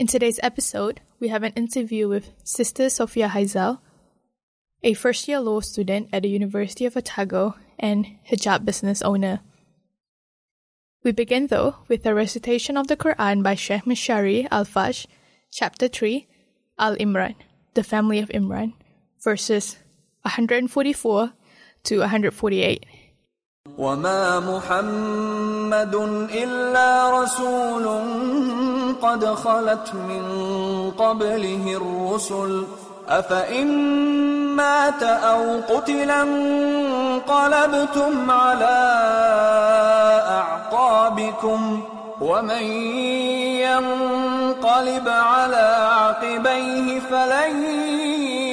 In today's episode, we have an interview with Sister Sofea Haizal, a first year law student at the University of Otago and hijab business owner. We begin, though, with a recitation of the Quran by Sheikh Mishari Al-Afasy, Chapter 3, Al Imran, the family of Imran, verses 144 to 148. وما محمد إلا رسول قد خلت من قبله الرسل. أفإن مات أو قتلا انقلبتم على أعقابكم ومن ينقلب على عقبيه فلن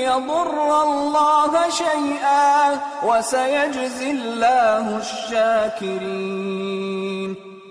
يضر الله شيئا وسيجزي الله الشاكرين.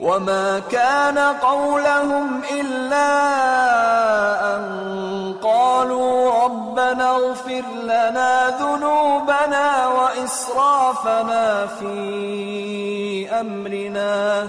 وما كان قولهم إلا أن قالوا ربنا اغفر لنا ذنوبنا وإسرافنا في أمرنا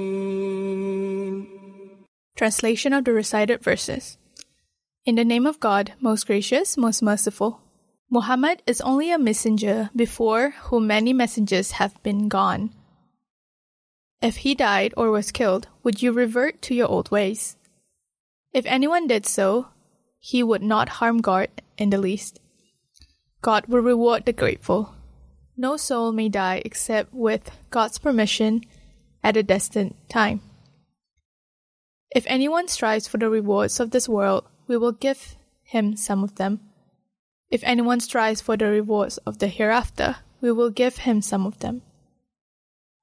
Translation of the recited verses. In the name of God, most gracious, most merciful. Muhammad is only a messenger before whom many messengers have been gone. If he died or was killed, would you revert to your old ways? If anyone did so, he would not harm God in the least. God will reward the grateful. No soul may die except with God's permission at a destined time. If anyone strives for the rewards of this world, we will give him some of them. If anyone strives for the rewards of the hereafter, we will give him some of them.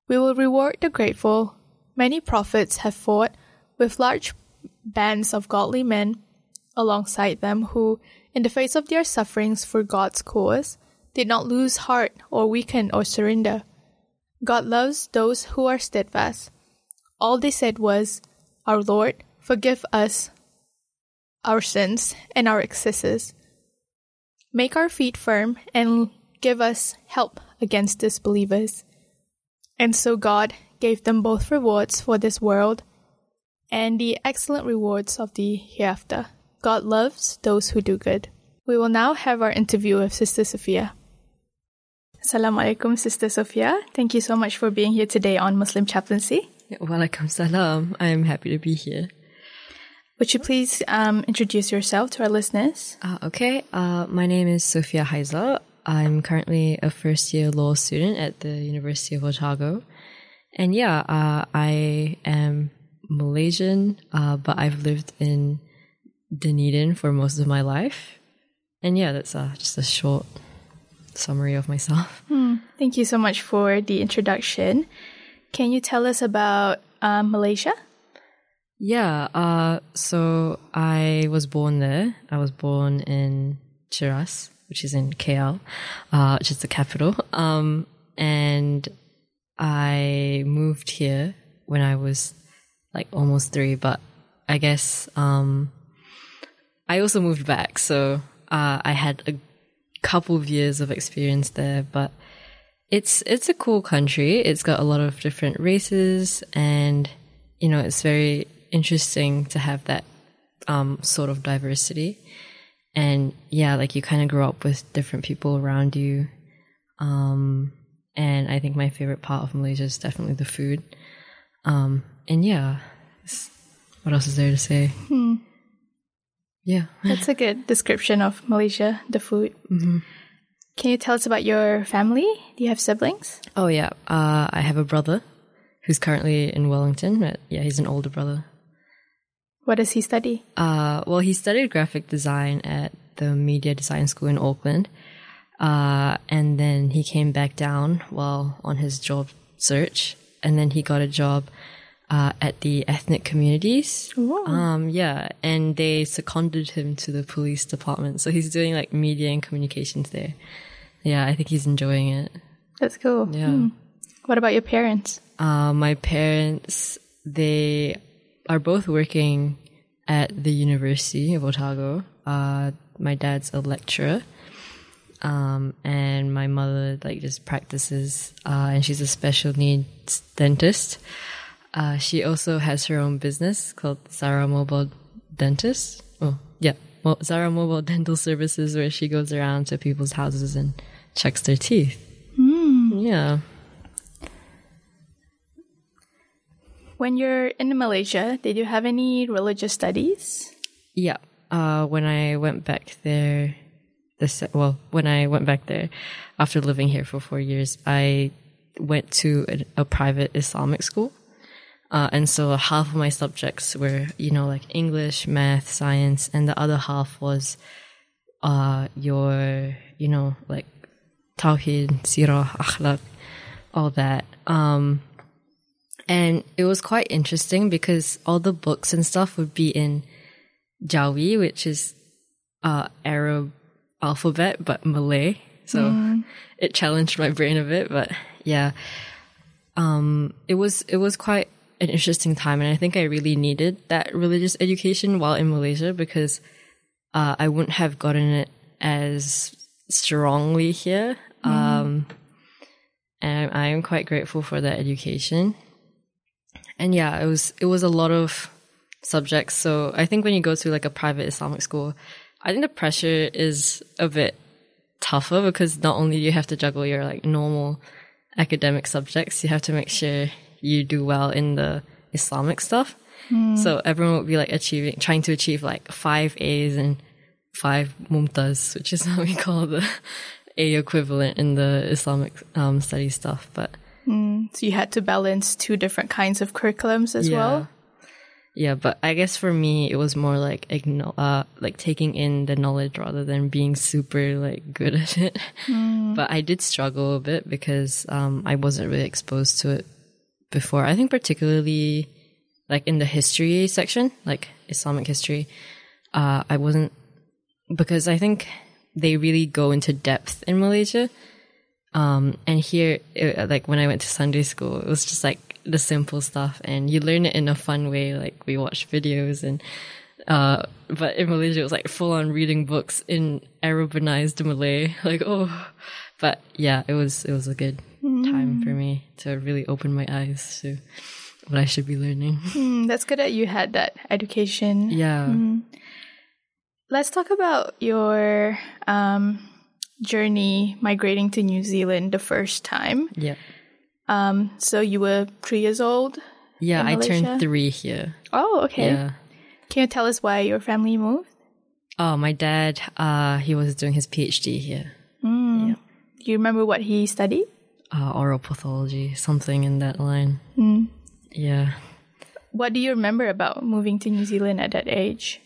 We will reward the grateful. Many prophets have fought with large bands of godly men alongside them who, in the face of their sufferings for God's cause, did not lose heart or weaken or surrender. God loves those who are steadfast. All they said was, Our Lord, forgive us our sins and our excesses. Make our feet firm and give us help against disbelievers. And so God gave them both rewards for this world and the excellent rewards of the hereafter. God loves those who do good. We will now have our interview with Sister Sofea. Assalamu alaikum, Sister Sofea. Thank you so much for being here today on Muslim Chaplaincy. Walaikum salam. I'm happy to be here. Would you please um, introduce yourself to our listeners? Uh, okay. Uh, my name is Sofea Haizal. I'm currently a first year law student at the University of Otago. And yeah, uh, I am Malaysian, uh, but I've lived in Dunedin for most of my life. And yeah, that's uh, just a short summary of myself. Thank you so much for the introduction. Can you tell us about um, Malaysia? Yeah, uh, so I was born there. I was born in Cheras, which is in KL, uh, which is the capital. Um, and I moved here when I was like almost three, but I guess, um, I also moved back. So, uh, I had a couple of years of experience there, but it's, it's a cool country. It's got a lot of different races and, you know, it's very interesting to have that, um, sort of diversity. And yeah, like you kind of grow up with different people around you. Um, and I think my favorite part of Malaysia is definitely the food. Um, and yeah, what else is there to say? Yeah. That's a good description of Malaysia, the food. Can you tell us about your family? Do you have siblings? Oh yeah. Uh, I have a brother who's currently in Wellington. But yeah, he's an older brother. What does he study? Uh, well, he studied graphic design at the Media Design School in Auckland. Uh, and then he came back down while on his job search. And then he got a job uh, at the ethnic communities. Um, yeah, and they seconded him to the police department. So he's doing like media and communications there. Yeah, I think he's enjoying it. That's cool. Yeah. Hmm. What about your parents? Uh, my parents, they are both working at the University of Otago. Uh, my dad's a lecturer. Um, and my mother like just practices, uh, and she's a special needs dentist. Uh, she also has her own business called Zara Mobile Dentist. Oh, yeah. Well, Zara Mobile Dental Services, where she goes around to people's houses and checks their teeth. Yeah. When you're in Malaysia, did you have any religious studies? Yeah. Uh, when I went back there, this well, when I went back there after living here for four years, I went to a, a private Islamic school, uh, and so half of my subjects were, you know, like English, math, science, and the other half was, uh, your, you know, like tawhid, sirah, akhlaq, all that. Um, and it was quite interesting because all the books and stuff would be in Jawi, which is uh, Arab alphabet, but Malay. So it challenged my brain a bit, but yeah, um, it was it was quite an interesting time, and I think I really needed that religious education while in Malaysia because uh, I wouldn't have gotten it as strongly here. Um, and I am quite grateful for that education. And yeah, it was it was a lot of subjects. So I think when you go to like a private Islamic school, I think the pressure is a bit tougher because not only do you have to juggle your like normal academic subjects, you have to make sure you do well in the Islamic stuff. So everyone would be like achieving, trying to achieve like five A's and five mumtaz, which is what we call the A equivalent in the Islamic um, study stuff. But So you had to balance two different kinds of curriculums as well. Yeah, but I guess for me it was more like uh, like taking in the knowledge rather than being super like good at it. But I did struggle a bit because um, I wasn't really exposed to it before. I think particularly like in the history section, like Islamic history, uh, I wasn't because I think they really go into depth in Malaysia. Um, and here, it, like when I went to Sunday school, it was just like the simple stuff, and you learn it in a fun way. Like we watch videos, and uh, but in Malaysia, it was like full on reading books in Arabanized Malay. Like oh, but yeah, it was it was a good time for me to really open my eyes to what I should be learning. Hmm, that's good that you had that education. yeah, Let's talk about your um, journey migrating to New Zealand the first time. yeah, Um, so you were three years old. yeah. I turned three here. Oh, okay. Yeah. Can you tell us why your family moved? Oh, my dad. Uh, he was doing his PhD here. Yeah. Do you remember what he studied? uh, oral pathology, something in that line. Yeah. What do you remember about moving to New Zealand at that age?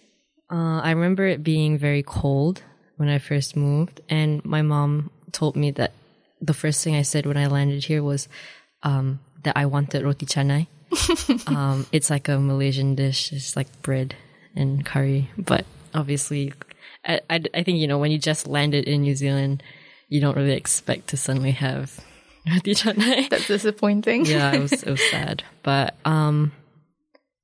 Uh, I remember it being very cold when I first moved, and my mom told me that the first thing I said when I landed here was um, that I wanted roti canai. um, it's like a Malaysian dish. It's like bread and curry, but obviously, I, I, I think you know when you just landed in New Zealand, you don't really expect to suddenly have roti canai. That's disappointing. yeah, it was it was sad, but um,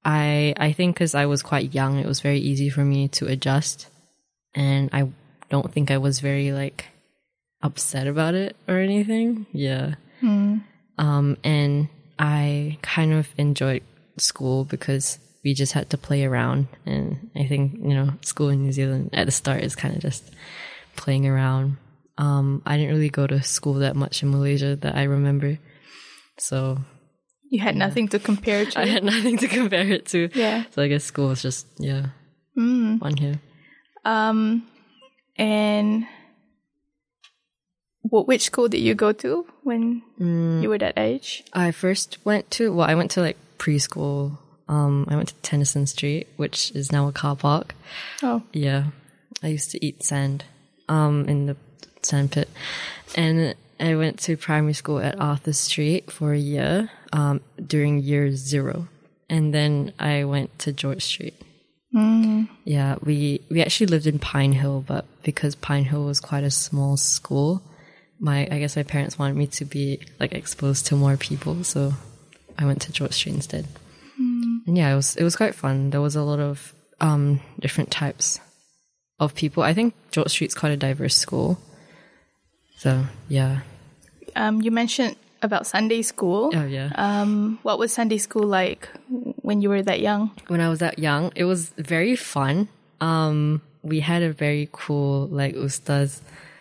I I think because I was quite young, it was very easy for me to adjust, and I don't think I was very like upset about it or anything. Yeah. Um, and I kind of enjoyed school because we just had to play around, and I think you know school in New Zealand at the start is kind of just playing around. Um, I didn't really go to school that much in Malaysia that I remember, so You had nothing to compare to. I had nothing to compare it to. Yeah. So I guess school was just yeah one here. Um, and what, which school did you go to when you were that age? I first went to well, I went to like preschool. Um, I went to Tennyson Street, which is now a car park. Oh, Yeah, I used to eat sand, um, in the sand pit, and I went to primary school at Arthur Street for a year, um, during year zero, and then I went to George Street. Yeah, we we actually lived in Pine Hill, but because Pine Hill was quite a small school, my I guess my parents wanted me to be like exposed to more people, so I went to George Street instead. And yeah, it was it was quite fun. There was a lot of um, different types of people. I think George Street's quite a diverse school. So yeah, um, you mentioned about Sunday school. oh yeah. Um, what was Sunday school like when you were that young? when I was that young, it was very fun. Um, we had a very cool like ustaz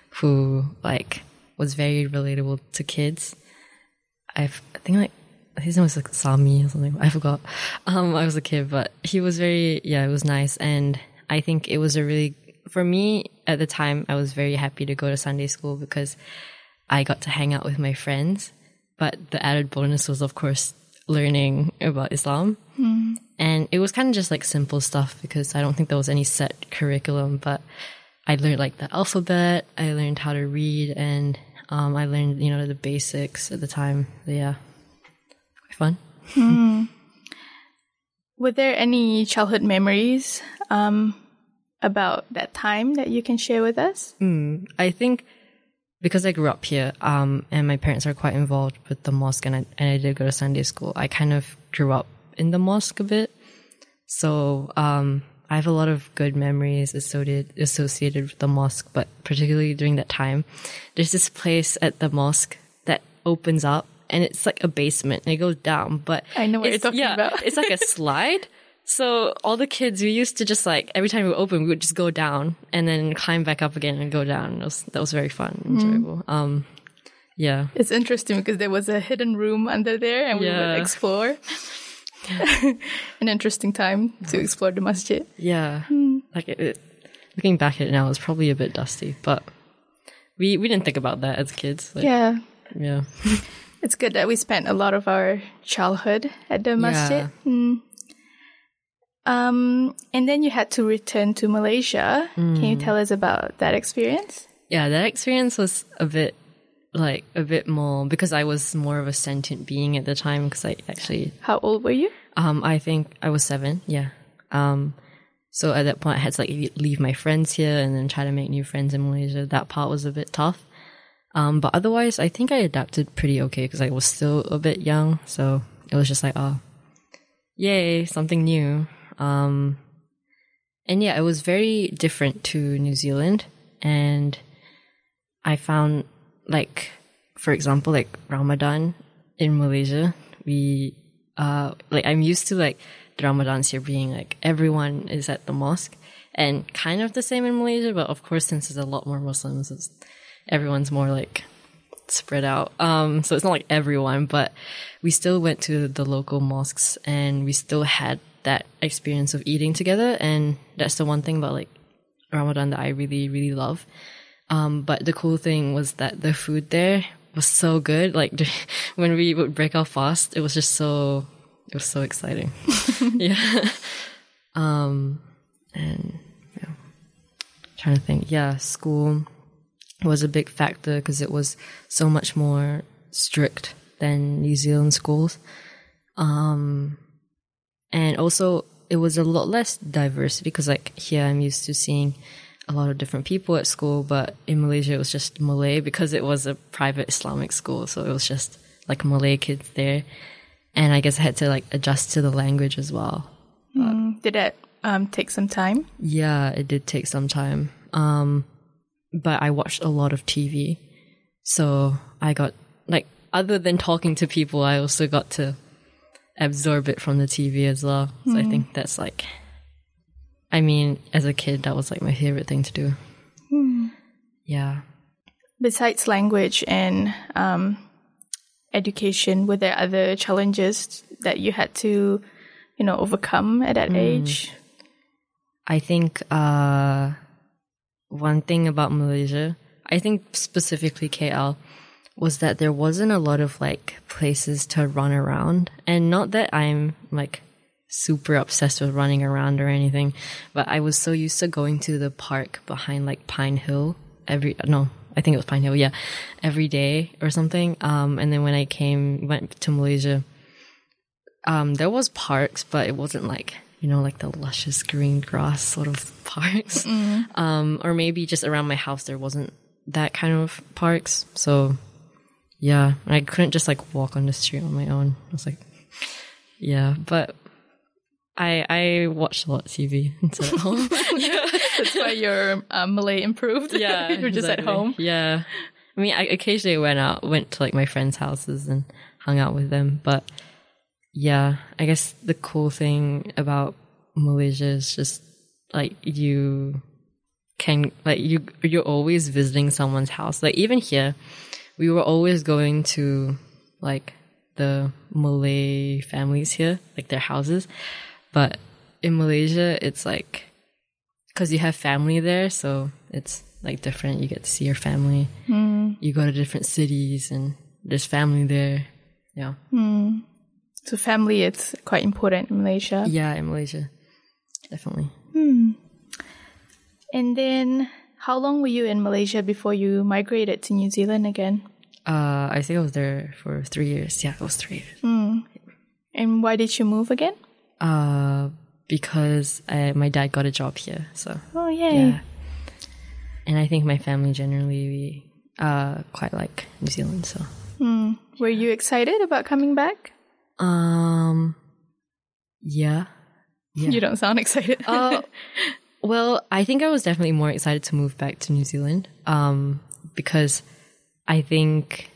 who like was very relatable to kids. I've, I think like his name was like Sami or something. I forgot. Um, I was a kid, but he was very yeah, it was nice, and I think it was a really for me at the time. I was very happy to go to Sunday school because I got to hang out with my friends. But the added bonus was, of course, learning about Islam. And it was kind of just like simple stuff because I don't think there was any set curriculum, but I learned like the alphabet, I learned how to read, and um, I learned, you know, the basics at the time. But yeah, quite fun. Were there any childhood memories um, about that time that you can share with us? I think because I grew up here, um, and my parents are quite involved with the mosque, and I, and I did go to Sunday school. I kind of grew up in the mosque a bit, so um, I have a lot of good memories associated associated with the mosque. But particularly during that time, there's this place at the mosque that opens up, and it's like a basement, and it goes down. But I know what you're talking yeah, about. it's like a slide. So all the kids, we used to just like every time we would open, we would just go down and then climb back up again and go down. It was, that was very fun, Mm-hmm. enjoyable. Um, yeah, It's interesting because there was a hidden room under there and we Yeah. would explore. An interesting time to explore the masjid. yeah. Hmm. Like it, it, looking back at it now, it's probably a bit dusty, but we we didn't think about that as kids. Like, Yeah. yeah, It's good that we spent a lot of our childhood at the masjid. Mm. Um, and then you had to return to Malaysia. Can Mm. you tell us about that experience? yeah. That experience was a bit like a bit more because I was more of a sentient being at the time because I actually How old were you? Um, I think I was seven. Yeah. Um, so at that point, I had to like leave my friends here and then try to make new friends in Malaysia. That part was a bit tough. Um, but otherwise, I think I adapted pretty okay because I was still a bit young. So it was just like, oh, yay, something new. Um, and yeah, it was very different to New Zealand. And I found like, for example, like Ramadan in Malaysia, we uh like I'm used to like the Ramadans here being like everyone is at the mosque and kind of the same in Malaysia, but of course since there's a lot more Muslims, everyone's more like spread out. Um so it's not like everyone, but we still went to the local mosques and we still had that experience of eating together and that's the one thing about like Ramadan that I really, really love. Um, but the cool thing was that the food there was so good. Like when we would break our fast, it was just so, it was so exciting. yeah. Um, and yeah, trying to think. Yeah, school. was a big factor because it was so much more strict than New Zealand schools. Um, and also it was a lot less diversity because like here I'm used to seeing a lot of different people at school, but in Malaysia it was just Malay because it was a private Islamic school, so it was just like Malay kids there, and I guess I had to like adjust to the language as well. Mm, did that um, take some time? Yeah, it did take some time. Um, but I watched a lot of TV, so I got like other than talking to people, I also got to absorb it from the TV as well. So I think that's like, I mean, as a kid, that was like my favorite thing to do. Yeah. Besides language and um, education, were there other challenges that you had to, you know, overcome at that age? I think uh, one thing about Malaysia, I think specifically KL, was that there wasn't a lot of like places to run around. And not that I'm like super obsessed with running around or anything, but I was so used to going to the park behind like Pine Hill every, no, I think it was Pine Hill, yeah, every day or something. Um, and then when I came, went to Malaysia, um, there was parks, but it wasn't like, you know, like the luscious green grass sort of parks. Um, or maybe just around my house, there wasn't that kind of parks. So yeah, I couldn't just like walk on the street on my own. I was like, yeah, but I I watched a lot of TV instead at home. That's why your um, Malay improved. yeah, You're just at home. Yeah, I mean, I occasionally went out, went to like my friends' houses and hung out with them. But yeah, I guess the cool thing about Malaysia is just like you can like you you're always visiting someone's house. Like even here, we were always going to like the Malay families here, like their houses. But in Malaysia, it's like because you have family there, so it's like different. You get to see your family. Hmm. You go to different cities, and there's family there. Yeah, hmm. So family, it's quite important in Malaysia. yeah, in Malaysia, definitely. Hmm. And then, how long were you in Malaysia before you migrated to New Zealand again? Uh, I think I was there for three years. Yeah, it was three years. And why did you move again? Uh, because I, my dad got a job here, so Oh, yay. yeah. And I think my family generally we uh quite like New Zealand, so Were you excited about coming back? um, yeah. Yeah. You don't sound excited. Uh, well, I think I was definitely more excited to move back to New Zealand um, because I think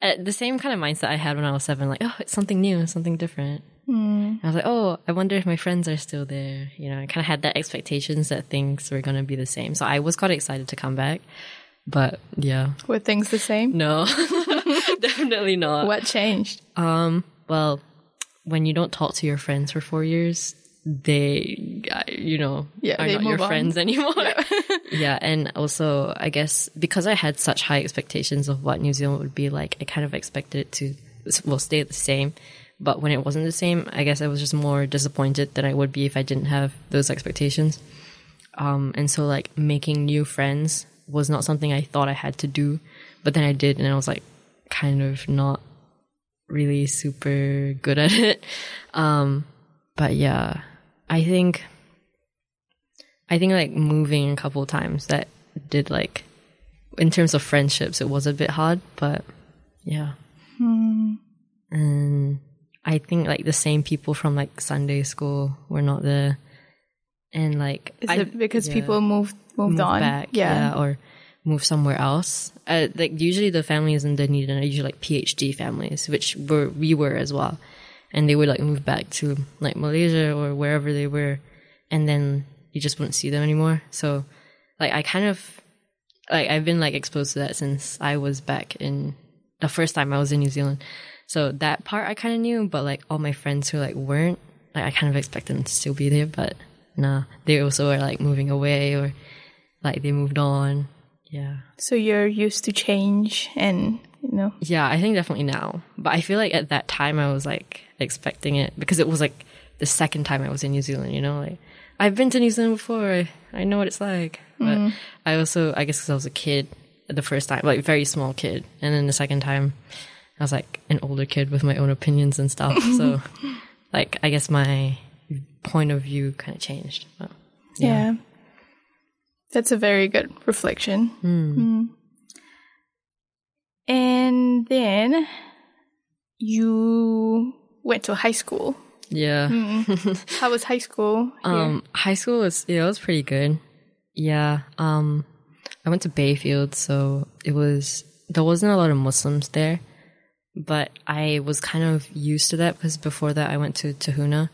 at the same kind of mindset I had when I was seven, like, oh, it's something new, something different. I was like, oh, I wonder if my friends are still there. You know, I kind of had that expectations that things were going to be the same. So I was quite excited to come back. But yeah, Were things the same? no, definitely not. What changed? Um, well, when you don't talk to your friends for four years, they, you know, Yeah, are not your on. friends anymore. Yeah. and also, I guess because I had such high expectations of what New Zealand would be like, I kind of expected it to, well, stay the same. But when it wasn't the same, I guess I was just more disappointed than I would be if I didn't have those expectations. Um, and so like making new friends was not something I thought I had to do, but then I did, and I was like kind of not really super good at it. Um, but yeah, I think, I think like moving a couple of times that did like, in terms of friendships, it was a bit hard, but yeah. And I think like the same people from like Sunday school were not there. And like, Is I- it because yeah people moved moved move on? back, yeah. or move somewhere else. Uh, like usually the families in Dunedin are usually like PhD families, which were we were as well, and they would like move back to like Malaysia or wherever they were, and then you just wouldn't see them anymore. So, like I kind of like I've been like exposed to that since I was back in the first time I was in New Zealand. So that part I kind of knew, but like all my friends who like weren't, like I kind of expected them to still be there, but nah, they also are like moving away or like they moved on. Yeah. So you're used to change and you know Yeah, I think definitely now. But I feel like at that time I was like expecting it because it was like the second time I was in New Zealand, you know? Like I've been to New Zealand before. I, I know what it's like. But I also, I guess, because I was a kid the first time, like very small kid, and then the second time, I was like an older kid with my own opinions and stuff. so, like, I guess my point of view kind of changed. But, Yeah. That's a very good reflection. Mm. And then you went to high school. yeah. How was high school? here? Um, high school was yeah, it was pretty good. Yeah. Um, I went to Bayfield, so it was there wasn't a lot of Muslims there, but I was kind of used to that because before that I went to Tahuna,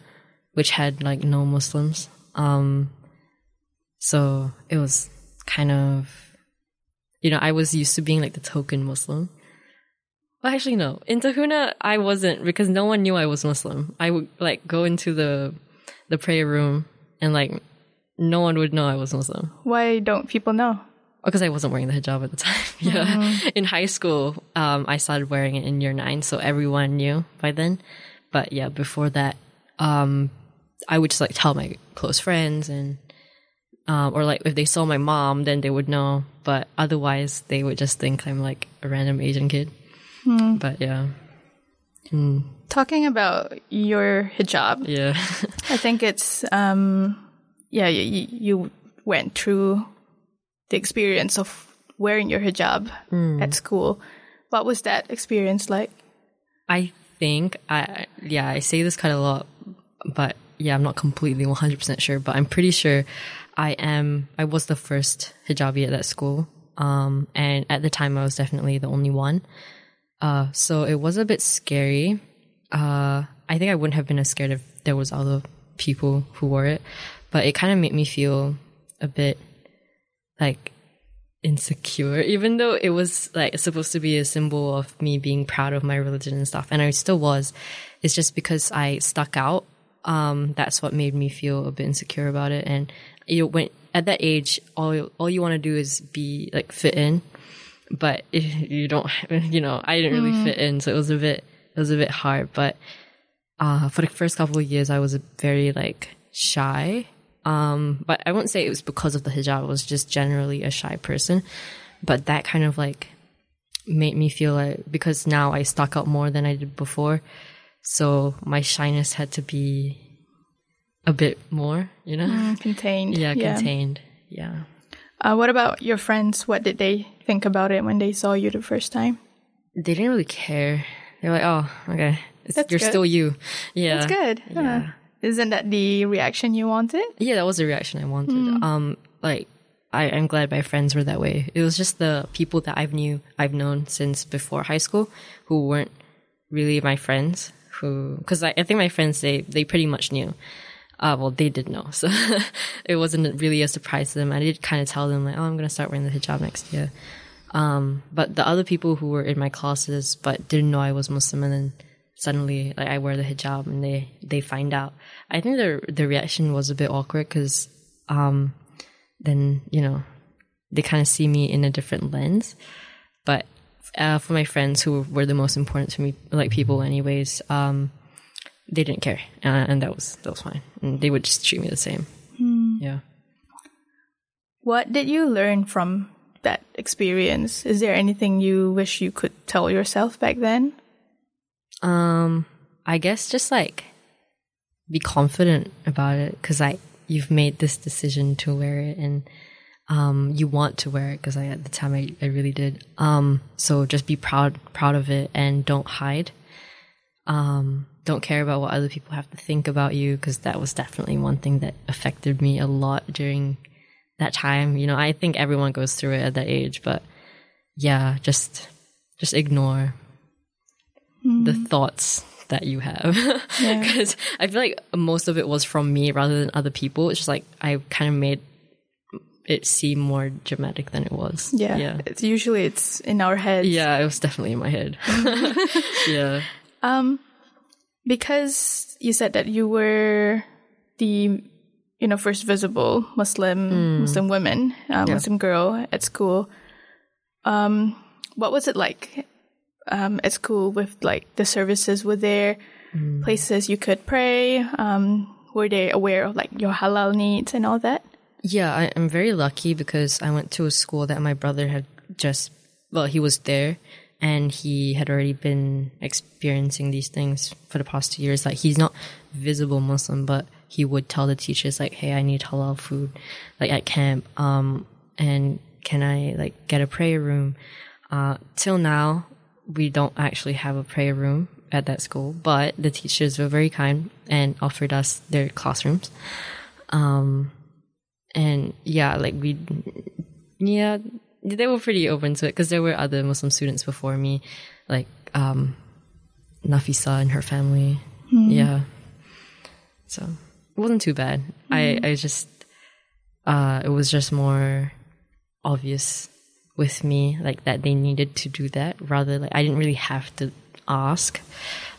which had like no Muslims. Um, so it was kind of, you know, I was used to being like the token Muslim. Well, actually, no. In Tahuna, I wasn't because no one knew I was Muslim. I would like go into the the prayer room and like no one would know I was Muslim Why don't people know? because I wasn't wearing the hijab at the time. yeah. In high school, um, I started wearing it in year nine, so everyone knew by then. But yeah, before that, um, I would just like tell my close friends and, um, or like if they saw my mom, then they would know. But otherwise, they would just think I'm like a random Asian kid. But yeah, Talking about your hijab, yeah, I think it's um yeah you, you went through the experience of wearing your hijab at school. What was that experience like? I think I yeah I say this quite a lot, but yeah I'm not completely 100 percent sure, but I'm pretty sure I am. I was the first hijabi at that school, um, and at the time I was definitely the only one. Uh, so it was a bit scary. Uh, I think I wouldn't have been as scared if there was other people who wore it, but it kind of made me feel a bit like insecure, even though it was like supposed to be a symbol of me being proud of my religion and stuff, and I still was. It's just because I stuck out. Um, that's what made me feel a bit insecure about it. And you know, when at that age, all all you want to do is be like fit in, but you don't, you know, I didn't really fit in, so it was a bit it was a bit hard. But uh, for the first couple of years, I was very like shy. Um, but I wouldn't say it was because of the hijab. I was just generally a shy person. But that kind of like made me feel like because now I stuck out more than I did before. So my shyness had to be a bit more, you know? Contained. Yeah, contained. Yeah. Uh, what about your friends? What did they think about it when they saw you the first time? They didn't really care. They're like, oh, okay. You're good. still you. Yeah. That's good. Huh. Yeah. Isn't that the reaction you wanted? Yeah, that was the reaction I wanted. Um, like I, I'm glad my friends were that way. It was just the people that I've knew I've known since before high school who weren't really my friends. Who, because I, I think my friends they they pretty much knew. Uh, well, they did know, so it wasn't really a surprise to them. I did kind of tell them like, oh, I'm gonna start wearing the hijab next year. Um, but the other people who were in my classes but didn't know I was Muslim, and then suddenly like I wear the hijab and they they find out. I think the the reaction was a bit awkward because um, then you know they kind of see me in a different lens. But uh, for my friends who were the most important to me, like people, anyways, um, they didn't care, uh, and that was that was fine. And they would just treat me the same. Yeah. What did you learn from that experience? Is there anything you wish you could tell yourself back then? Um, I guess just like be confident about it because I you've made this decision to wear it and um you want to wear it because I at the time I, I really did. Um, so just be proud proud of it and don't hide. Um, don't care about what other people have to think about you because that was definitely one thing that affected me a lot during that time. You know, I think everyone goes through it at that age, but yeah, just just ignore the thoughts that you have because I feel like most of it was from me rather than other people. It's just like I kind of made it seem more dramatic than it was. yeah, It's usually it's in our heads. yeah. It was definitely in my head. yeah, Um, because you said that you were the you know first visible Muslim Muslim woman, uh, Muslim girl at school. Um, what was it like um, at school with like the services? Were there places you could pray? Um, were they aware of like your halal needs and all that? Yeah, I, I'm very lucky because I went to a school that my brother had just, well, he was there and he had already been experiencing these things for the past two years. Like, he's not visible Muslim, but he would tell the teachers, like, hey, I need halal food, like at camp. Um, and can I, like, get a prayer room? Uh, till now, we don't actually have a prayer room at that school, but the teachers were very kind and offered us their classrooms. Um, and yeah, like we, yeah, they were pretty open to it because there were other Muslim students before me, like um, Nafisa and her family. Yeah, so it wasn't too bad. I I just uh, it was just more obvious with me like that they needed to do that rather like I didn't really have to ask.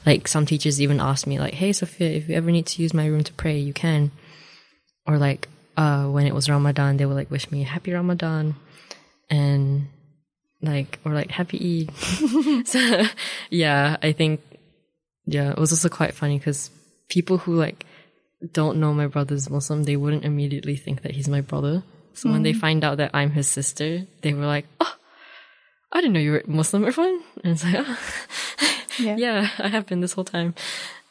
Like some teachers even asked me like, "Hey Sofea, if you ever need to use my room to pray, you can." Or like uh, when it was Ramadan, they would like wish me happy Ramadan, and like or like happy Eid. so yeah, I think yeah, it was also quite funny because people who like don't know my brother's Muslim, they wouldn't immediately think that he's my brother. So when they mm. find out that I'm his sister, they were like, "Oh, I didn't know you were Muslim, Irfan." And it's like, oh, Yeah. "Yeah, I have been this whole time."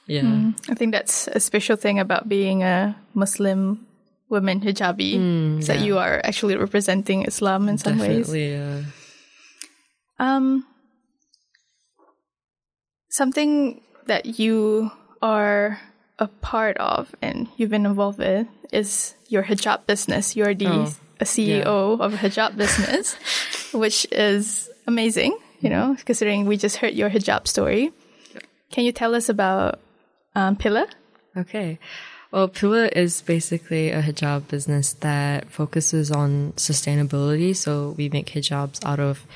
Yeah, mm. I think that's a special thing about being a Muslim woman hijabi, is that yeah. you are actually representing Islam in some ways. definitely. Uh, Um, something that you are a part of and you've been involved with is your hijab business. You're the Oh, a CEO of a hijab business, which is amazing. You know, considering we just heard your hijab story. Can you tell us about um, Piller? Okay. Well, Piller is basically a hijab business that focuses on sustainability. So we make hijabs out of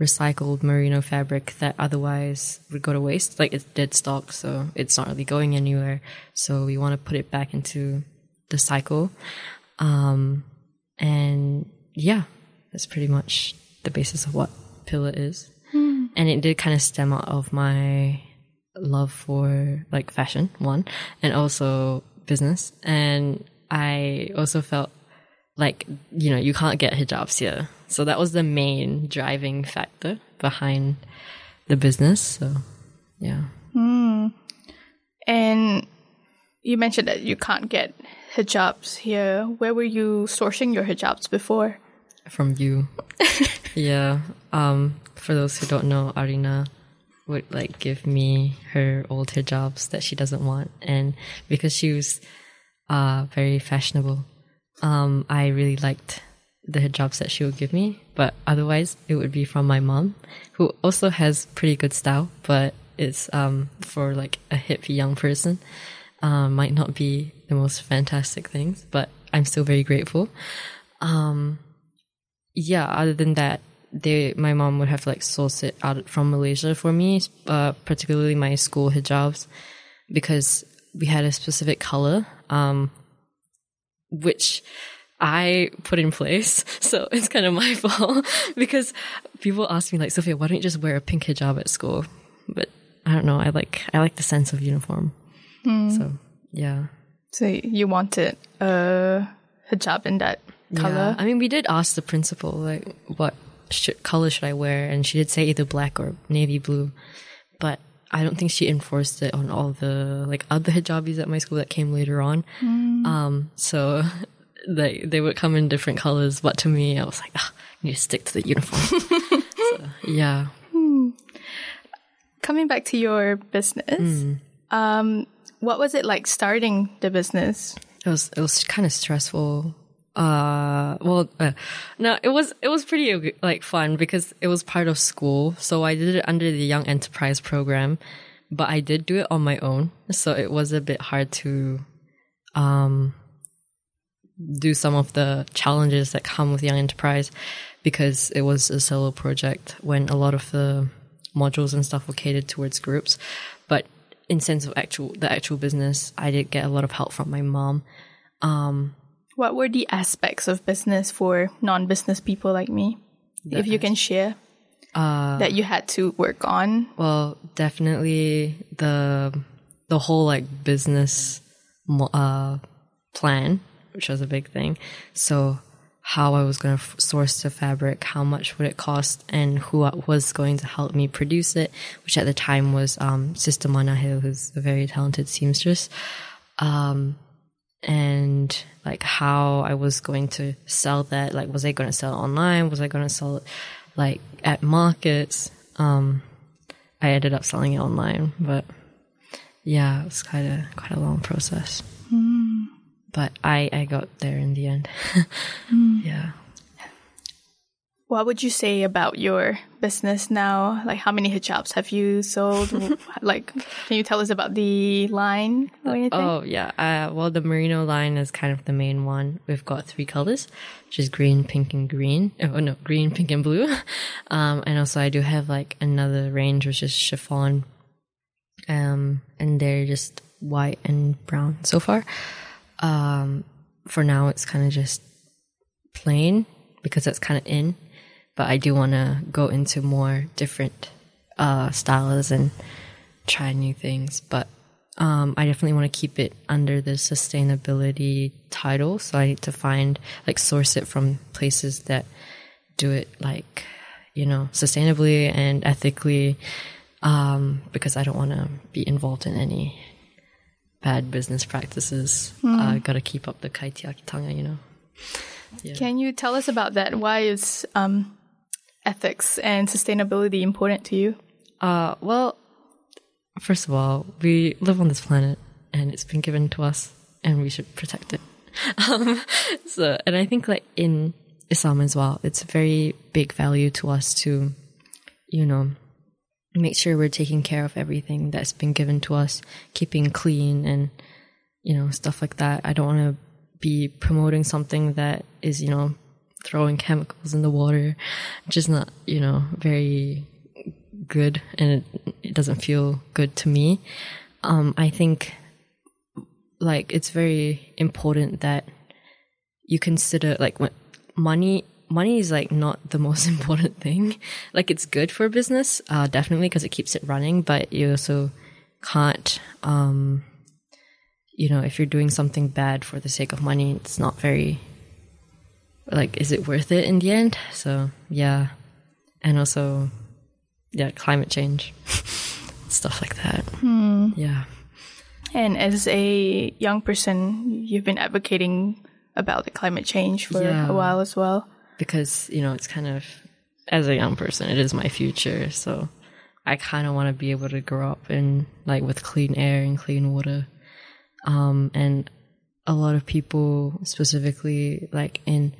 recycled merino fabric that otherwise would go to waste. Like it's dead stock, so it's not really going anywhere. So we want to put it back into the cycle. Um, and yeah, that's pretty much the basis of what Piller is. And it did kind of stem out of my love for like fashion, one, and also business. And I also felt like, you know, you can't get hijabs here. So that was the main driving factor behind the business. So, yeah. And you mentioned that you can't get hijabs here. Where were you sourcing your hijabs before? From you. yeah. Um, for those who don't know, Arina would like give me her old hijabs that she doesn't want. And because she was uh, very fashionable, um, I really liked the hijabs that she would give me. But otherwise, it would be from my mom, who also has pretty good style, but it's um, for like a hip young person. Um, might not be the most fantastic things, but I'm still very grateful. Um, yeah, other than that, they my mom would have to like source it out from Malaysia for me, uh, particularly my school hijabs, because we had a specific color, um, which I put in place. So it's kind of my fault because people ask me like, Sofea, why don't you just wear a pink hijab at school? But I don't know. I like I like the sense of uniform. So yeah. So you wanted a hijab in that color? Yeah. I mean, we did ask the principal, like, what should, color should I wear? And she did say either black or navy blue. But I don't think she enforced it on all the, like, other hijabis at my school that came later on. Um, so, they, they would come in different colors. But to me, I was like, ah, I need to stick to the uniform. so, yeah. Coming back to your business, um, what was it like starting the business? It was it was kind of stressful. Uh, well, uh, no, it was it was pretty like fun because it was part of school. So I did it under the Young Enterprise program, but I did do it on my own. So it was a bit hard to, um, do some of the challenges that come with Young Enterprise because it was a solo project when a lot of the modules and stuff were catered towards groups. But in sense of actual the actual business, I did get a lot of help from my mom. Um, What were the aspects of business for non-business people like me? if you can share that you had to work on. well, definitely the the whole like business uh, plan, which was a big thing. So how I was going to f- source the fabric, how much would it cost, and who was going to help me produce it, which at the time was um, Sister Manahil, who's a very talented seamstress. Um, and like how I was going to sell that. Like, was I going to sell it online? Was I going to sell it like at markets? Um, I ended up selling it online, but yeah, it was quite a quite a long process. Mm. But I I got there in the end. mm. Yeah. What would you say about your business now? Like, how many hijabs have you sold? like, can you tell us about the line or anything? Oh, yeah. Uh, well, the merino line is kind of the main one. We've got three colors, which is green, pink, and green. Oh, no, green, pink, and blue. Um, and also I do have like another range, which is chiffon. Um, and they're just white and brown so far. Um, for now, it's kind of just plain because that's kind of in but I do want to go into more different uh, styles and try new things. But um, I definitely want to keep it under the sustainability title. So I need to find, like, source it from places that do it, like, you know, sustainably and ethically, um, because I don't want to be involved in any bad business practices. Mm. I uh, got to keep up the kaitiakitanga, you know. Yeah. Can you tell us about that? Why is um, ethics and sustainability important to you? Uh, well, first of all, we live on this planet and it's been given to us and we should protect it. Um, so, and I think like in Islam as well, it's a very big value to us to, you know, make sure we're taking care of everything that's been given to us, keeping clean and, you know, stuff like that. I don't want to be promoting something that is, you know, throwing chemicals in the water, which is not, you know, very good and it, it doesn't feel good to me. Um, I think like it's very important that you consider like when money money is like not the most important thing. Like it's good for business, uh, definitely because it keeps it running, but you also can't, um, you know, if you're doing something bad for the sake of money, it's not very like is it worth it in the end? So yeah. And also yeah climate change. Stuff like that. Hmm. yeah. And as a young person you've been advocating about the climate change for yeah. a while as well? Because you know it's kind of as a young person it is my future. So i kind of want to be able to grow up in like with clean air and clean water. Um and a lot of people specifically like in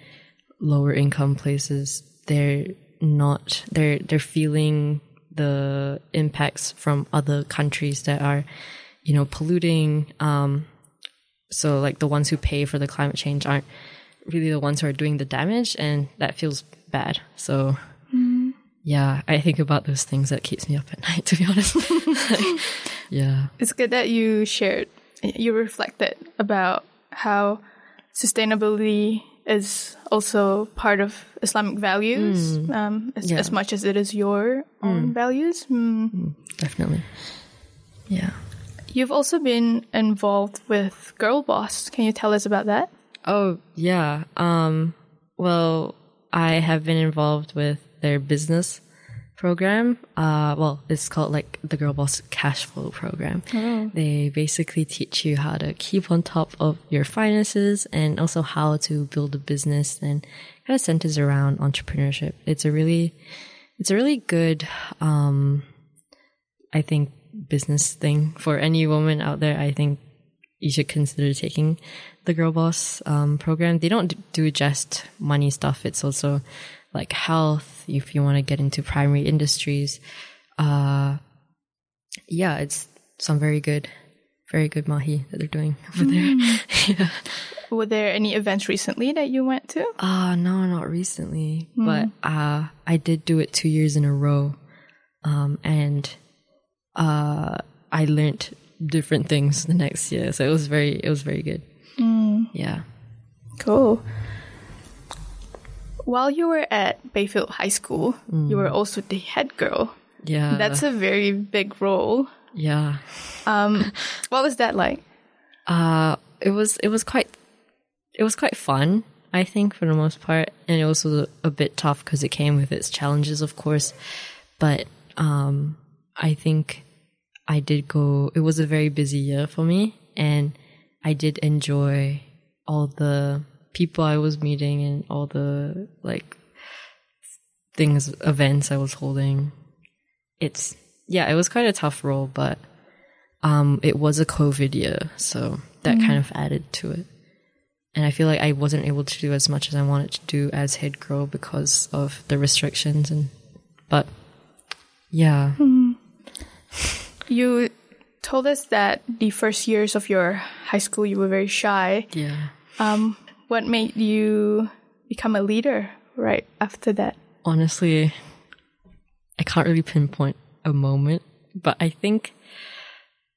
lower income places, they're not they're they're feeling the impacts from other countries that are, you know, polluting. Um, so like the ones who pay for the climate change aren't really the ones who are doing the damage, and that feels bad. So. Mm. Yeah, I think about those things that keeps me up at night, to be honest. like, yeah. It's good that you shared, you reflected about how sustainability is also part of Islamic values mm. um, as, yeah. as, much as it is your own mm. values. Mm. Definitely. Yeah. You've also been involved with Girl Boss. Can you tell us about that? Oh, yeah. Um, well, I have been involved with their business program. Uh, well, it's called like the Girl Boss Cash Flow Program. Oh. They basically teach you how to keep on top of your finances and also how to build a business and kind of centers around entrepreneurship. It's a really, it's a really good, um, I think business thing for any woman out there. I think you should consider taking the Girl Boss um, program. They don't do just money stuff. It's also like health, if you want to get into primary industries. Uh, yeah, it's some very good, very good mahi that they're doing over mm. there. yeah. Were there any events recently that you went to? Uh, no, not recently, mm. but, uh, I did do it two years in a row. Um, and, uh, I learned different things the next year. So it was very, it was very good. Mm. Yeah. Cool. While you were at Bayfield High School, mm. you were mm. also the head girl. Yeah. That's a very big role. Yeah. Um, what was that like? Uh, it was it was quite it was quite fun. I think for the most part, and it was a, a bit tough because it came with its challenges, of course. But um, I think I did go. It was a very busy year for me, and I did enjoy all the people I was meeting and all the like things, events I was holding. It's yeah, it was quite a tough role, but um, it was a COVID year, so that kind of added to it. And I feel like I wasn't able to do as much as I wanted to do as head girl because of the restrictions and but yeah. You told us that the first years of your high school you were very shy. Yeah. Um, what made you become a leader right after that? honestly, I can't really pinpoint a moment, but I think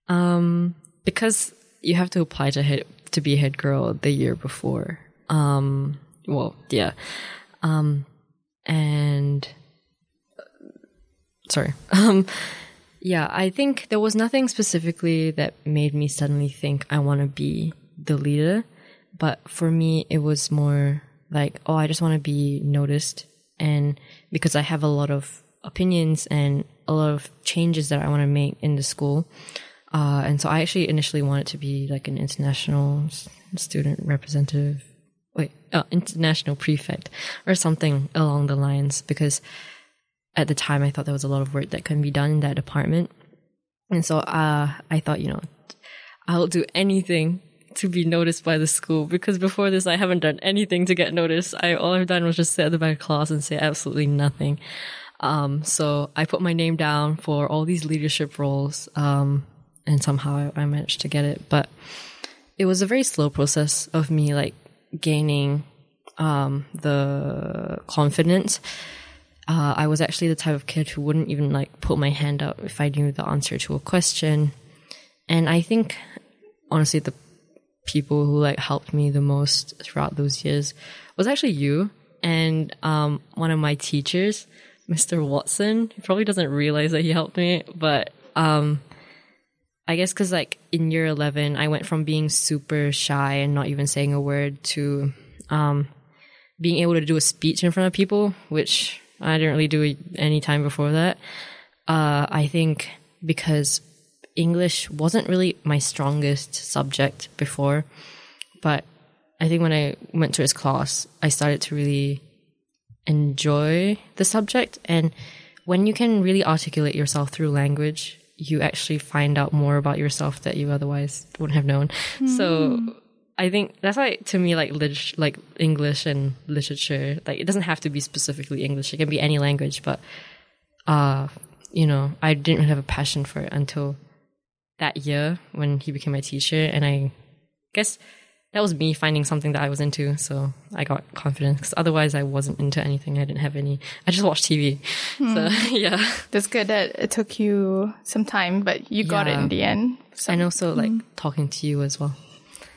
um, because you have to apply to head to be head girl the year before. Um, well, yeah, um, and sorry, um, yeah, I think there was nothing specifically that made me suddenly think I want to be the leader, but for me, it was more like, oh, I just want to be noticed and because I have a lot of opinions and a lot of changes that I want to make in the school. Uh, and so I actually initially wanted to be like an international student representative, wait, uh, international prefect or something along the lines because at the time I thought there was a lot of work that can be done in that department. And so uh, I thought, you know, I'll do anything to be noticed by the school because before this I haven't done anything to get noticed. I all I've done was just sit at the back of class and say absolutely nothing. Um, so I put my name down for all these leadership roles, um, and somehow I, I managed to get it. But it was a very slow process of me like gaining um, the confidence. Uh, I was actually the type of kid who wouldn't even like put my hand up if I knew the answer to a question. And I think honestly the people who like helped me the most throughout those years was actually you and um, one of my teachers, Mr. Watson. He probably doesn't realize that he helped me, but um, I guess because like in year 11, I went from being super shy and not even saying a word to um, being able to do a speech in front of people, which I didn't really do any time before that. Uh, I think because English wasn't really my strongest subject before, but I think when I went to his class, I started to really enjoy the subject. And when you can really articulate yourself through language, you actually find out more about yourself that you otherwise wouldn't have known. So I think that's why to me like lit- like English and literature like it doesn't have to be specifically English. It can be any language, but uh you know, I didn't have a passion for it until that year when he became my teacher and I guess that was me finding something that I was into, so I got confidence. Because otherwise, I wasn't into anything. I didn't have any. I just watched TV. So yeah, That's good that it took you some time, but you got it in the end. So, and also like talking to you as well,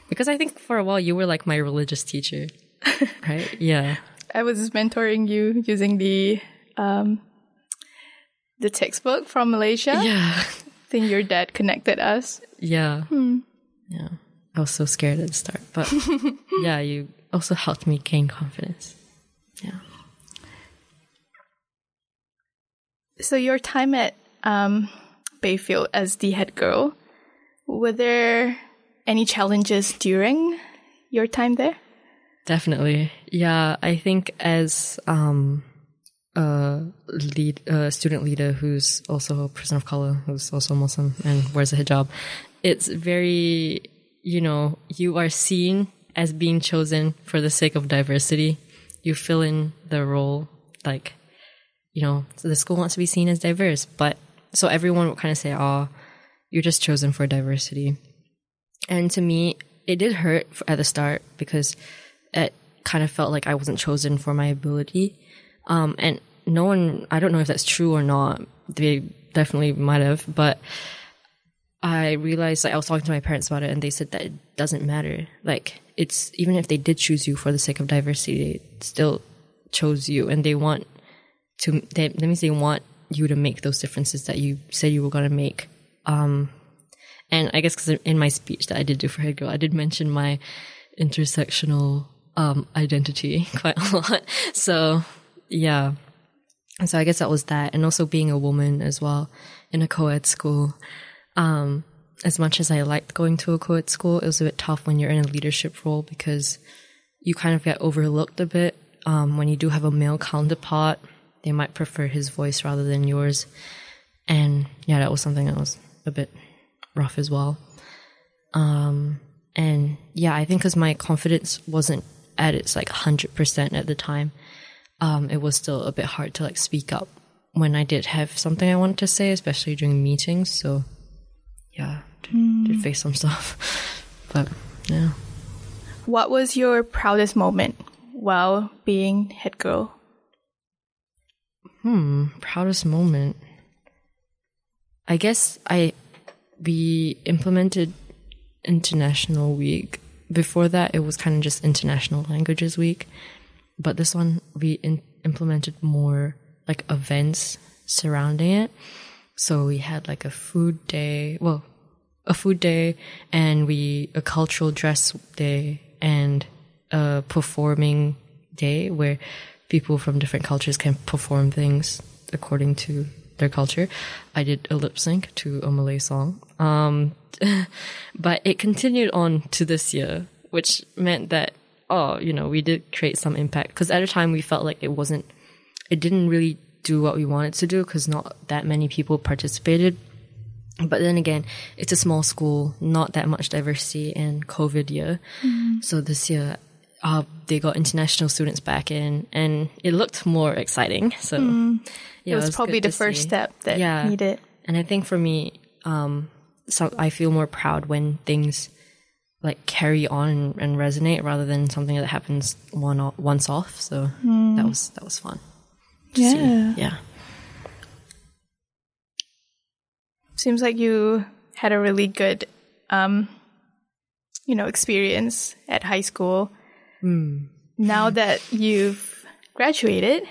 because I think for a while you were like my religious teacher, right? Yeah, I was mentoring you using the um, the textbook from Malaysia. yeah, think your dad connected us. yeah, yeah. I was so scared at the start, but yeah, you also helped me gain confidence. Yeah. So your time at um, Bayfield as the head girl, were there any challenges during your time there? Definitely. Yeah, I think as um a lead a student leader who's also a person of color, who's also Muslim and wears a hijab, it's very you know, you are seen as being chosen for the sake of diversity. You fill in the role like you know, so the school wants to be seen as diverse, but so everyone would kind of say, "Oh, you're just chosen for diversity." And to me, it did hurt at the start because it kind of felt like I wasn't chosen for my ability. Um, and no one, I don't know if that's true or not. They definitely might have, but I realized like I was talking to my parents about it and they said that it doesn't matter. Like it's even if they did choose you for the sake of diversity, they still chose you and they want to, they, that means they want you to make those differences that you said you were going to make. Um, And I guess because in my speech that I did do for Head Girl, I did mention my intersectional um, identity quite a lot. So yeah. And so I guess that was that. And also being a woman as well in a co-ed school. Um, as much as I liked going to a co-ed school, it was a bit tough when you're in a leadership role because you kind of get overlooked a bit. Um, when you do have a male counterpart, they might prefer his voice rather than yours. And yeah, that was something that was a bit rough as well. Um, and yeah, I think because my confidence wasn't at its like 100% at the time, um, it was still a bit hard to like speak up when I did have something I wanted to say, especially during meetings. So yeah, did, mm. did face some stuff. but yeah. What was your proudest moment while being head girl? Hmm, proudest moment. I guess I we implemented International Week. Before that, it was kind of just International Languages Week, but this one we in- implemented more like events surrounding it. So we had like a food day, well, a food day, and we a cultural dress day and a performing day where people from different cultures can perform things according to their culture. I did a lip sync to a Malay song. Um, but it continued on to this year, which meant that, oh, you know, we did create some impact. Cause at a time we felt like it wasn't, it didn't really do what we wanted to do because not that many people participated. But then again, it's a small school, not that much diversity in COVID year. Mm. So this year, uh, they got international students back in and it looked more exciting. So mm. yeah, it was, it was probably the first see. step that yeah. needed. And I think for me, um, so I feel more proud when things like carry on and, and resonate rather than something that happens one once off. So mm. that was that was fun. Yeah. See. Yeah. Seems like you had a really good, um, you know, experience at high school. Mm. Now that you've graduated,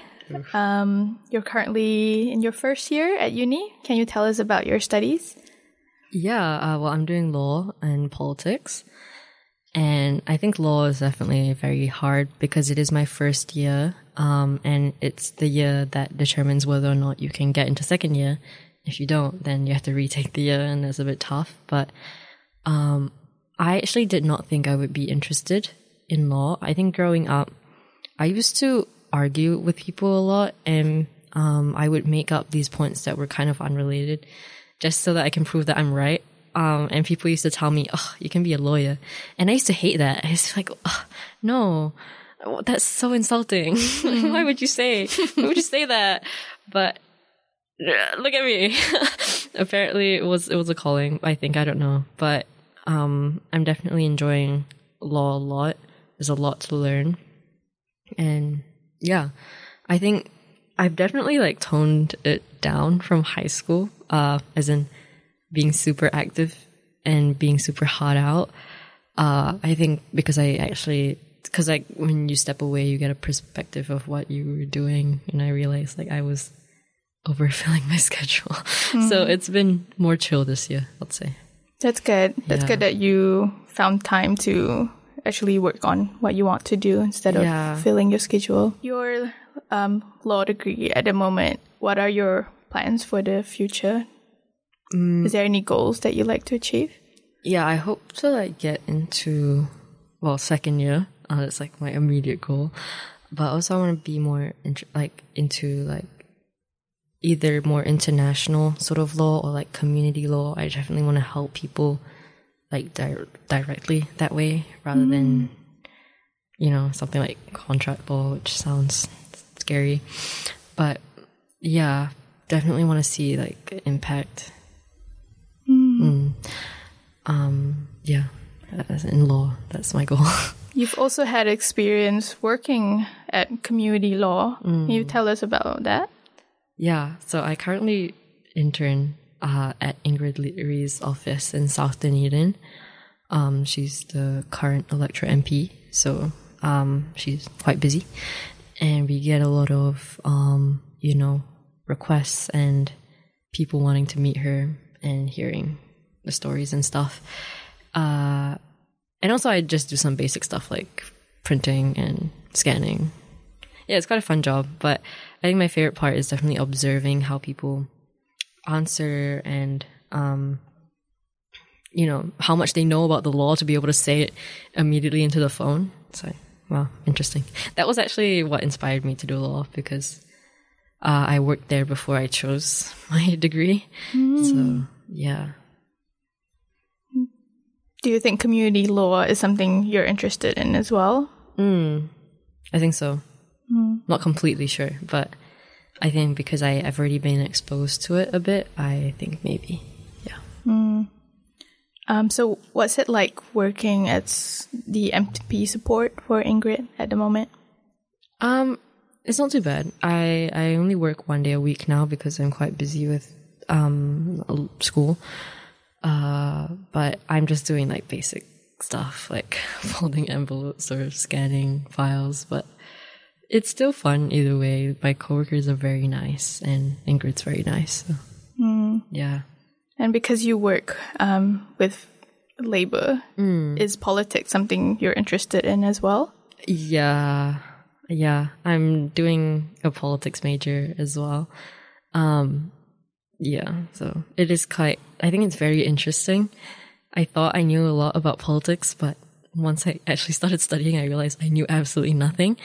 um, you're currently in your first year at uni. Can you tell us about your studies? Yeah, uh, well, I'm doing law and politics. And I think law is definitely very hard because it is my first year. Um, and it's the year that determines whether or not you can get into second year. If you don't, then you have to retake the year and it's a bit tough. But, um, I actually did not think I would be interested in law. I think growing up, I used to argue with people a lot and, um, I would make up these points that were kind of unrelated just so that I can prove that I'm right. Um, and people used to tell me, oh, you can be a lawyer. And I used to hate that. I was like, oh, no, that's so insulting. Mm. Why would you say, why would you say that? But look at me. Apparently it was, it was a calling. I think, I don't know, but, um, I'm definitely enjoying law a lot. There's a lot to learn. And yeah, I think I've definitely like toned it down from high school, uh, as in being super active and being super hot out. Uh, I think because I actually, because like when you step away, you get a perspective of what you were doing, and I realized like I was overfilling my schedule. Mm. So it's been more chill this year, I'd say. That's good. That's yeah. good that you found time to actually work on what you want to do instead of yeah. filling your schedule. Your um, law degree at the moment, what are your plans for the future? Mm. Is there any goals that you like to achieve? Yeah, I hope to like get into well second year. Uh, that's like my immediate goal. But also, I want to be more int- like into like either more international sort of law or like community law. I definitely want to help people like di- directly that way rather mm. than you know something like contract law, which sounds scary. But yeah, definitely want to see like impact Mm. Mm. Um, yeah, as in law, that's my goal. You've also had experience working at community law. Mm. Can you tell us about that? Yeah, so I currently intern uh, at Ingrid Leary's office in South Dunedin. Um, she's the current electorate MP, so um, she's quite busy, and we get a lot of um, you know requests and people wanting to meet her and hearing the stories and stuff. Uh, and also, I just do some basic stuff like printing and scanning. Yeah, it's quite a fun job, but I think my favorite part is definitely observing how people answer and, um, you know, how much they know about the law to be able to say it immediately into the phone. So, wow, interesting. That was actually what inspired me to do law because uh, I worked there before I chose my degree. So, yeah. Do you think community law is something you're interested in as well? Mm, I think so. Not completely sure, but I think because I, I've already been exposed to it a bit, I think maybe. Yeah. Um, so, what's it like working as the MTP support for Ingrid at the moment? Um, it's not too bad. I, I only work one day a week now because I'm quite busy with um school. Uh, but I'm just doing like basic stuff like folding envelopes or scanning files, but it's still fun either way. My coworkers are very nice and Ingrid's very nice. So. Yeah. And because you work um, with labor, is politics something you're interested in as well? Yeah. Yeah. I'm doing a politics major as well. Um yeah, so it is quite I think it's very interesting. I thought I knew a lot about politics, but once I actually started studying I realized I knew absolutely nothing.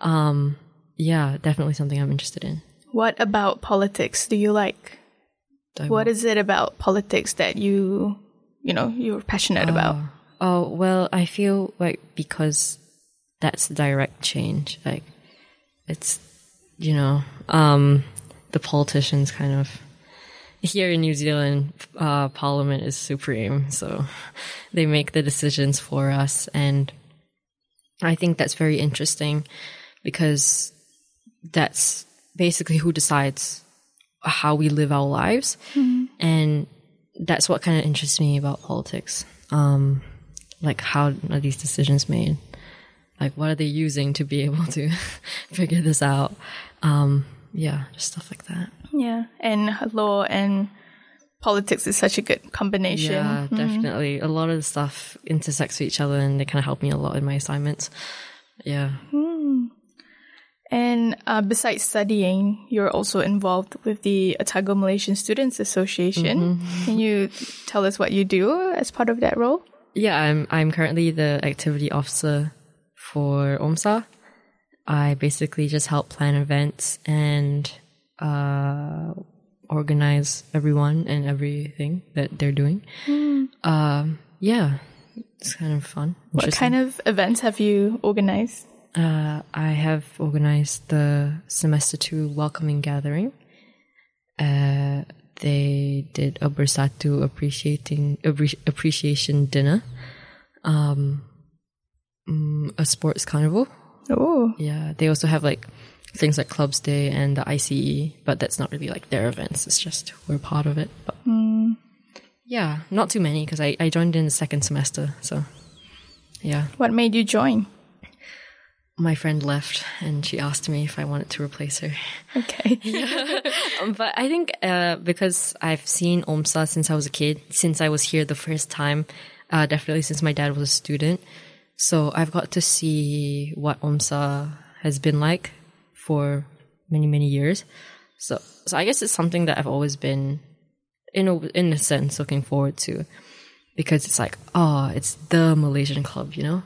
Um yeah, definitely something I'm interested in. What about politics do you like? What is it about politics that you, you know, you're passionate about? Oh, well, I feel like because that's direct change. Like it's you know, um the politicians kind of here in New Zealand, uh, Parliament is supreme, so they make the decisions for us, and I think that's very interesting because that's basically who decides how we live our lives, and that's what kind of interests me about politics. Um, like how are these decisions made? Like what are they using to be able to figure this out? Um, yeah, just stuff like that. Yeah, and law and politics is such a good combination. Yeah, definitely. A lot of the stuff intersects with each other and they kind of help me a lot in my assignments. Yeah. And uh, besides studying, you're also involved with the Otago Malaysian Students Association. Can you tell us what you do as part of that role? Yeah, I'm I'm currently the activity officer for OMSA. I basically just help plan events and uh, organize everyone and everything that they're doing. Um, yeah, it's kind of fun. What kind of events have you organized? Uh, I have organized the semester two welcoming gathering. Uh, they did a Bersatu appreciating appre- appreciation dinner, um, mm, a sports carnival. Oh, Yeah, they also have like things like Clubs Day and the ICE, but that's not really like their events. It's just we're part of it. But yeah, not too many because I, I joined in the second semester. So yeah, what made you join? my friend left and she asked me if I wanted to replace her. Okay. Um, but I think uh, because I've seen OMSA since I was a kid, since I was here the first time, uh, definitely since my dad was a student. So I've got to see what OMSA has been like for many, many years. So, so I guess it's something that I've always been, in a, in a sense, looking forward to. Because it's like, oh, it's the Malaysian club, you know?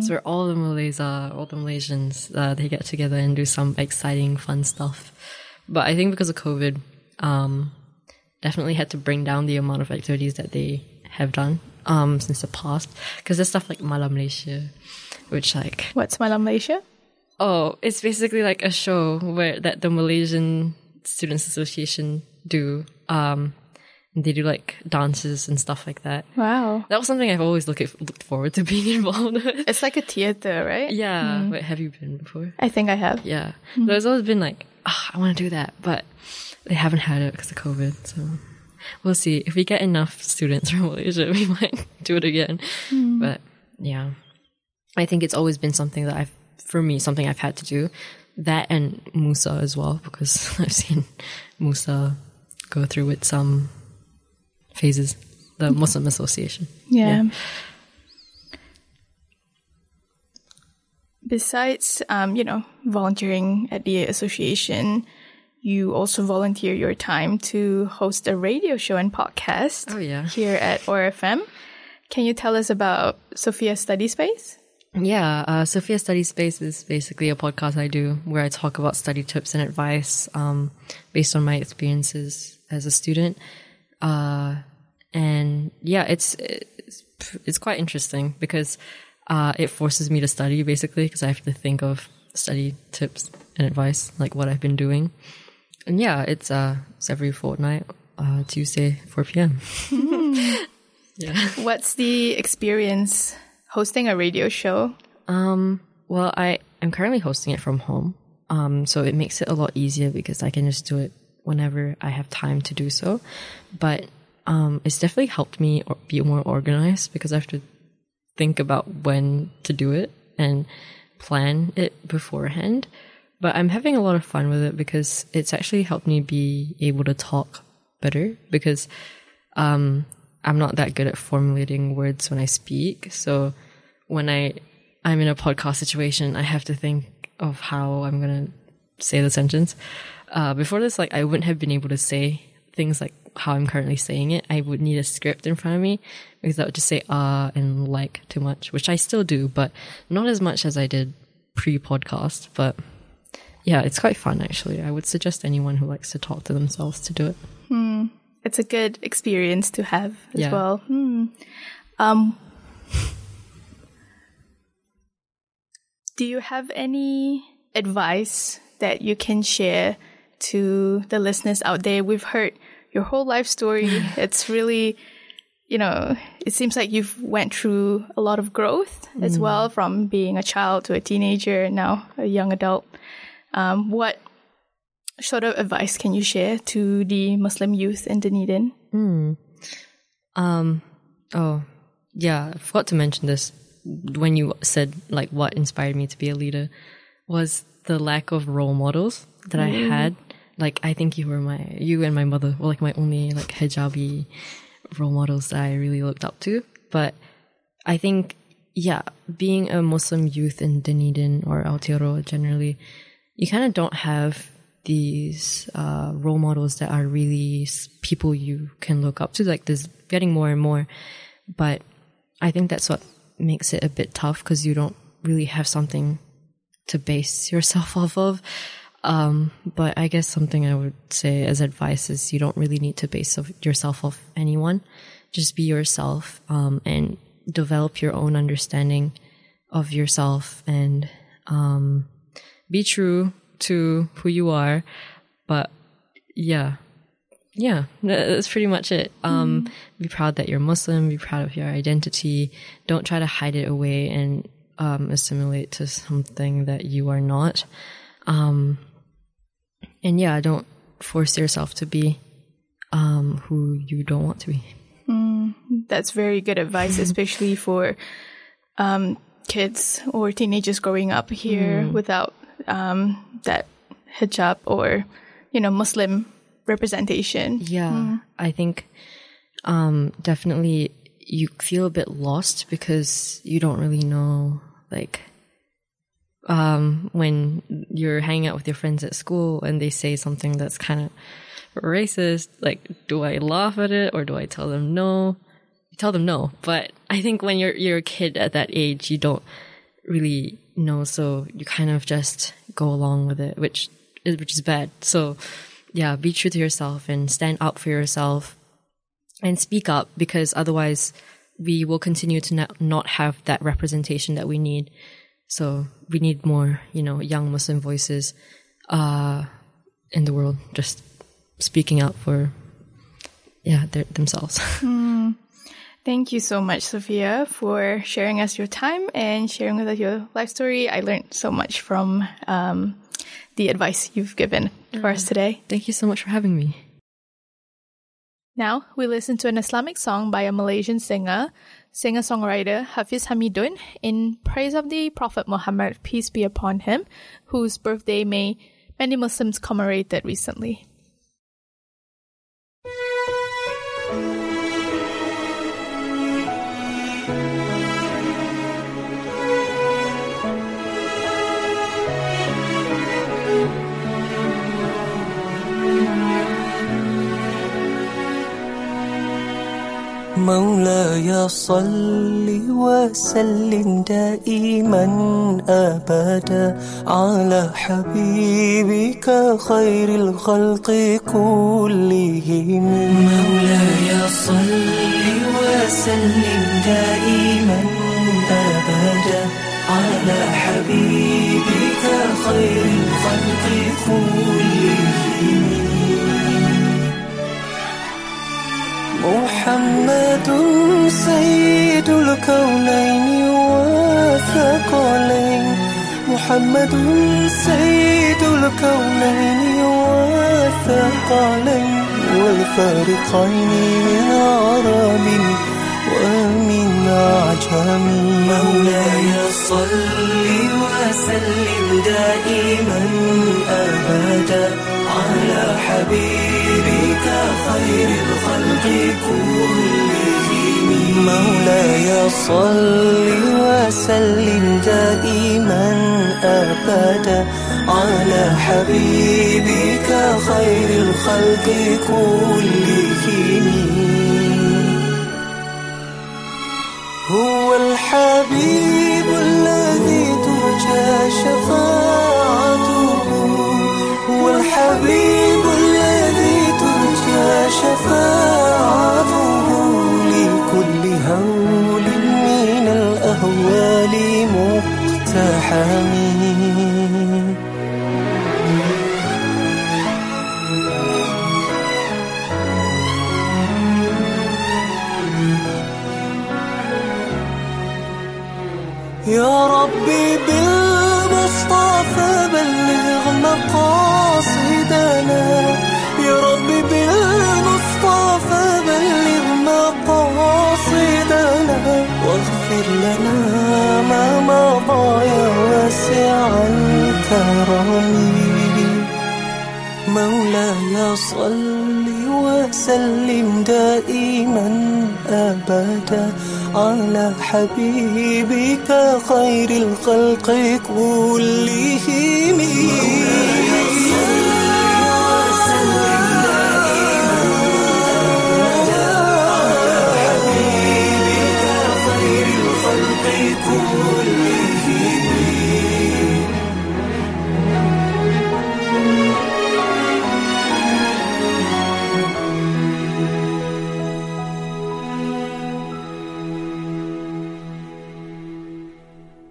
So where all the Malays are, all the Malaysians, uh, they get together and do some exciting, fun stuff. But I think because of COVID, um, definitely had to bring down the amount of activities that they have done um, since the past. Because there's stuff like Malam Malaysia, which like What's Malam Malaysia? oh, it's basically like a show where that the Malaysian Students Association do. Um, they do like dances and stuff like that. Wow. That was something I've always looked looked forward to being involved with. It's like a theater, right? Yeah. Wait, have you been before? I think I have. Yeah. There's always been like, ah, I want to do that, but they haven't had it because of COVID. So we'll see. If we get enough students from Malaysia, we might do it again. But yeah, I think it's always been something that I've, for me, something I've had to do. That and Musa as well, because I've seen Musa go through with some phases. the Muslim Association. Yeah. Besides, um, you know, volunteering at the association, you also volunteer your time to host a radio show and podcast. Oh, yeah. Here at OAR FM. Can you tell us about Sofea Study Space? Yeah, uh, Sofea Study Space is basically a podcast I do where I talk about study tips and advice um, based on my experiences as a student. Uh, and yeah, it's, it's it's quite interesting because uh, it forces me to study basically because I have to think of study tips and advice like what I've been doing. And yeah, it's uh it's every fortnight, uh, Tuesday, four p.m. yeah. What's the experience hosting a radio show? Um, well, I am currently hosting it from home. Um, so it makes it a lot easier because I can just do it whenever I have time to do so. But um, it's definitely helped me be more organized because I have to think about when to do it and plan it beforehand. But I'm having a lot of fun with it because it's actually helped me be able to talk better because um, I'm not that good at formulating words when I speak. So when I I'm in a podcast situation, I have to think of how I'm gonna say the sentence. Uh, before this, like I wouldn't have been able to say things like how I'm currently saying it. I would need a script in front of me because I would just say ah uh, and like too much, which I still do, but not as much as I did pre-podcast. But yeah, it's quite fun actually. I would suggest anyone who likes to talk to themselves to do it. Hmm. It's a good experience to have as Yeah. well. Hmm. Um, do you have any advice that you can share to the listeners out there? We've heard your whole life story. it's really, you know, it seems like you've went through a lot of growth as well from being a child to a teenager and now a young adult. Um, what sort of advice can you share to the Muslim youth in Dunedin? Um, oh, yeah, I forgot to mention this when you said like what inspired me to be a leader was the lack of role models that I had. Like, I think you were my, you and my mother were like my only like hijabi role models that I really looked up to. But I think, yeah, being a Muslim youth in Dunedin or Aotearoa generally, you kind of don't have these uh, role models that are really people you can look up to. Like there's getting more and more, but I think that's what makes it a bit tough because you don't really have something to base yourself off of. Um, but I guess something I would say as advice is you don't really need to base yourself off anyone. Just be yourself um, and develop your own understanding of yourself and um, be true to who you are. But yeah, yeah, that's pretty much it. Um, Be proud that you're Muslim. Be proud of your identity. Don't try to hide it away and um, assimilate to something that you are not. Um, and yeah, don't force yourself to be um, who you don't want to be. That's very good advice, especially for um, kids or teenagers growing up here without um, that hijab or, you know, Muslim representation. Yeah, I think um, definitely you feel a bit lost because you don't really know, like, um, when you're hanging out with your friends at school and they say something that's kind of racist, like, do I laugh at it or do I tell them no? Tell them no, but I think when you're you're a kid at that age, you don't really know, so you kind of just go along with it, which is which is bad. So yeah, be true to yourself and stand up for yourself and speak up because otherwise we will continue to not, not have that representation that we need. So we need more, you know, young Muslim voices uh, in the world just speaking out for yeah their, themselves. Thank you so much, Sofea, for sharing us your time and sharing with us your life story. I learned so much from um, the advice you've given for us today. Thank you so much for having me. Now we listen to an Islamic song by a Malaysian singer, singer-songwriter Hafiz Hamidun in praise of the Prophet Muhammad, peace be upon him, whose birthday may many Muslims commemorated recently. مولاي صل وسلم دائما ابدا على حبيبك خير الخلق كلهم. مولاي صل وسلم دائما ابدا على حبيبك خير محمد سيد الكونين والثقلين محمد سيد الكونين والثقلين والفارقين من عرب ومن عجم مولاي صل وسلم دائما أبدا على حبيبك خير الخلق كلهم. مولاي صل وسلم دائما أبدا على حبيبك خير الخلق كلهم. هو الحبيب الذي ترجى شفاعته. هو الحبيب الذي ترجى شفاعته. لكل هول من الأهوال مقتحم يا ربي بالمصطفى بلغ مقاصدنا. يا ربي بالمصطفى بلغ مقاصدنا. واغفر لنا ما مضى يا واسع الكرم. مولاي صل وسلم دائما ابدا. على حبيبك خير الخلق كلهم.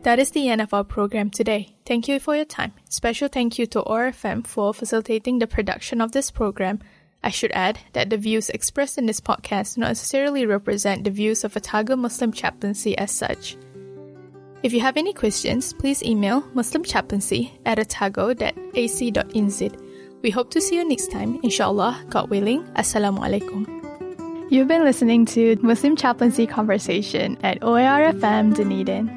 That is the end of our program today. Thank you for your time. Special thank you to OAR FM for facilitating the production of this program. I should add that the views expressed in this podcast do not necessarily represent the views of Otago Muslim Chaplaincy as such. If you have any questions, please email muslimchaplaincy at otago.ac.nz. We hope to see you next time, inshallah, God willing. Assalamu alaikum. You've been listening to Muslim Chaplaincy Conversation at OARFM Dunedin.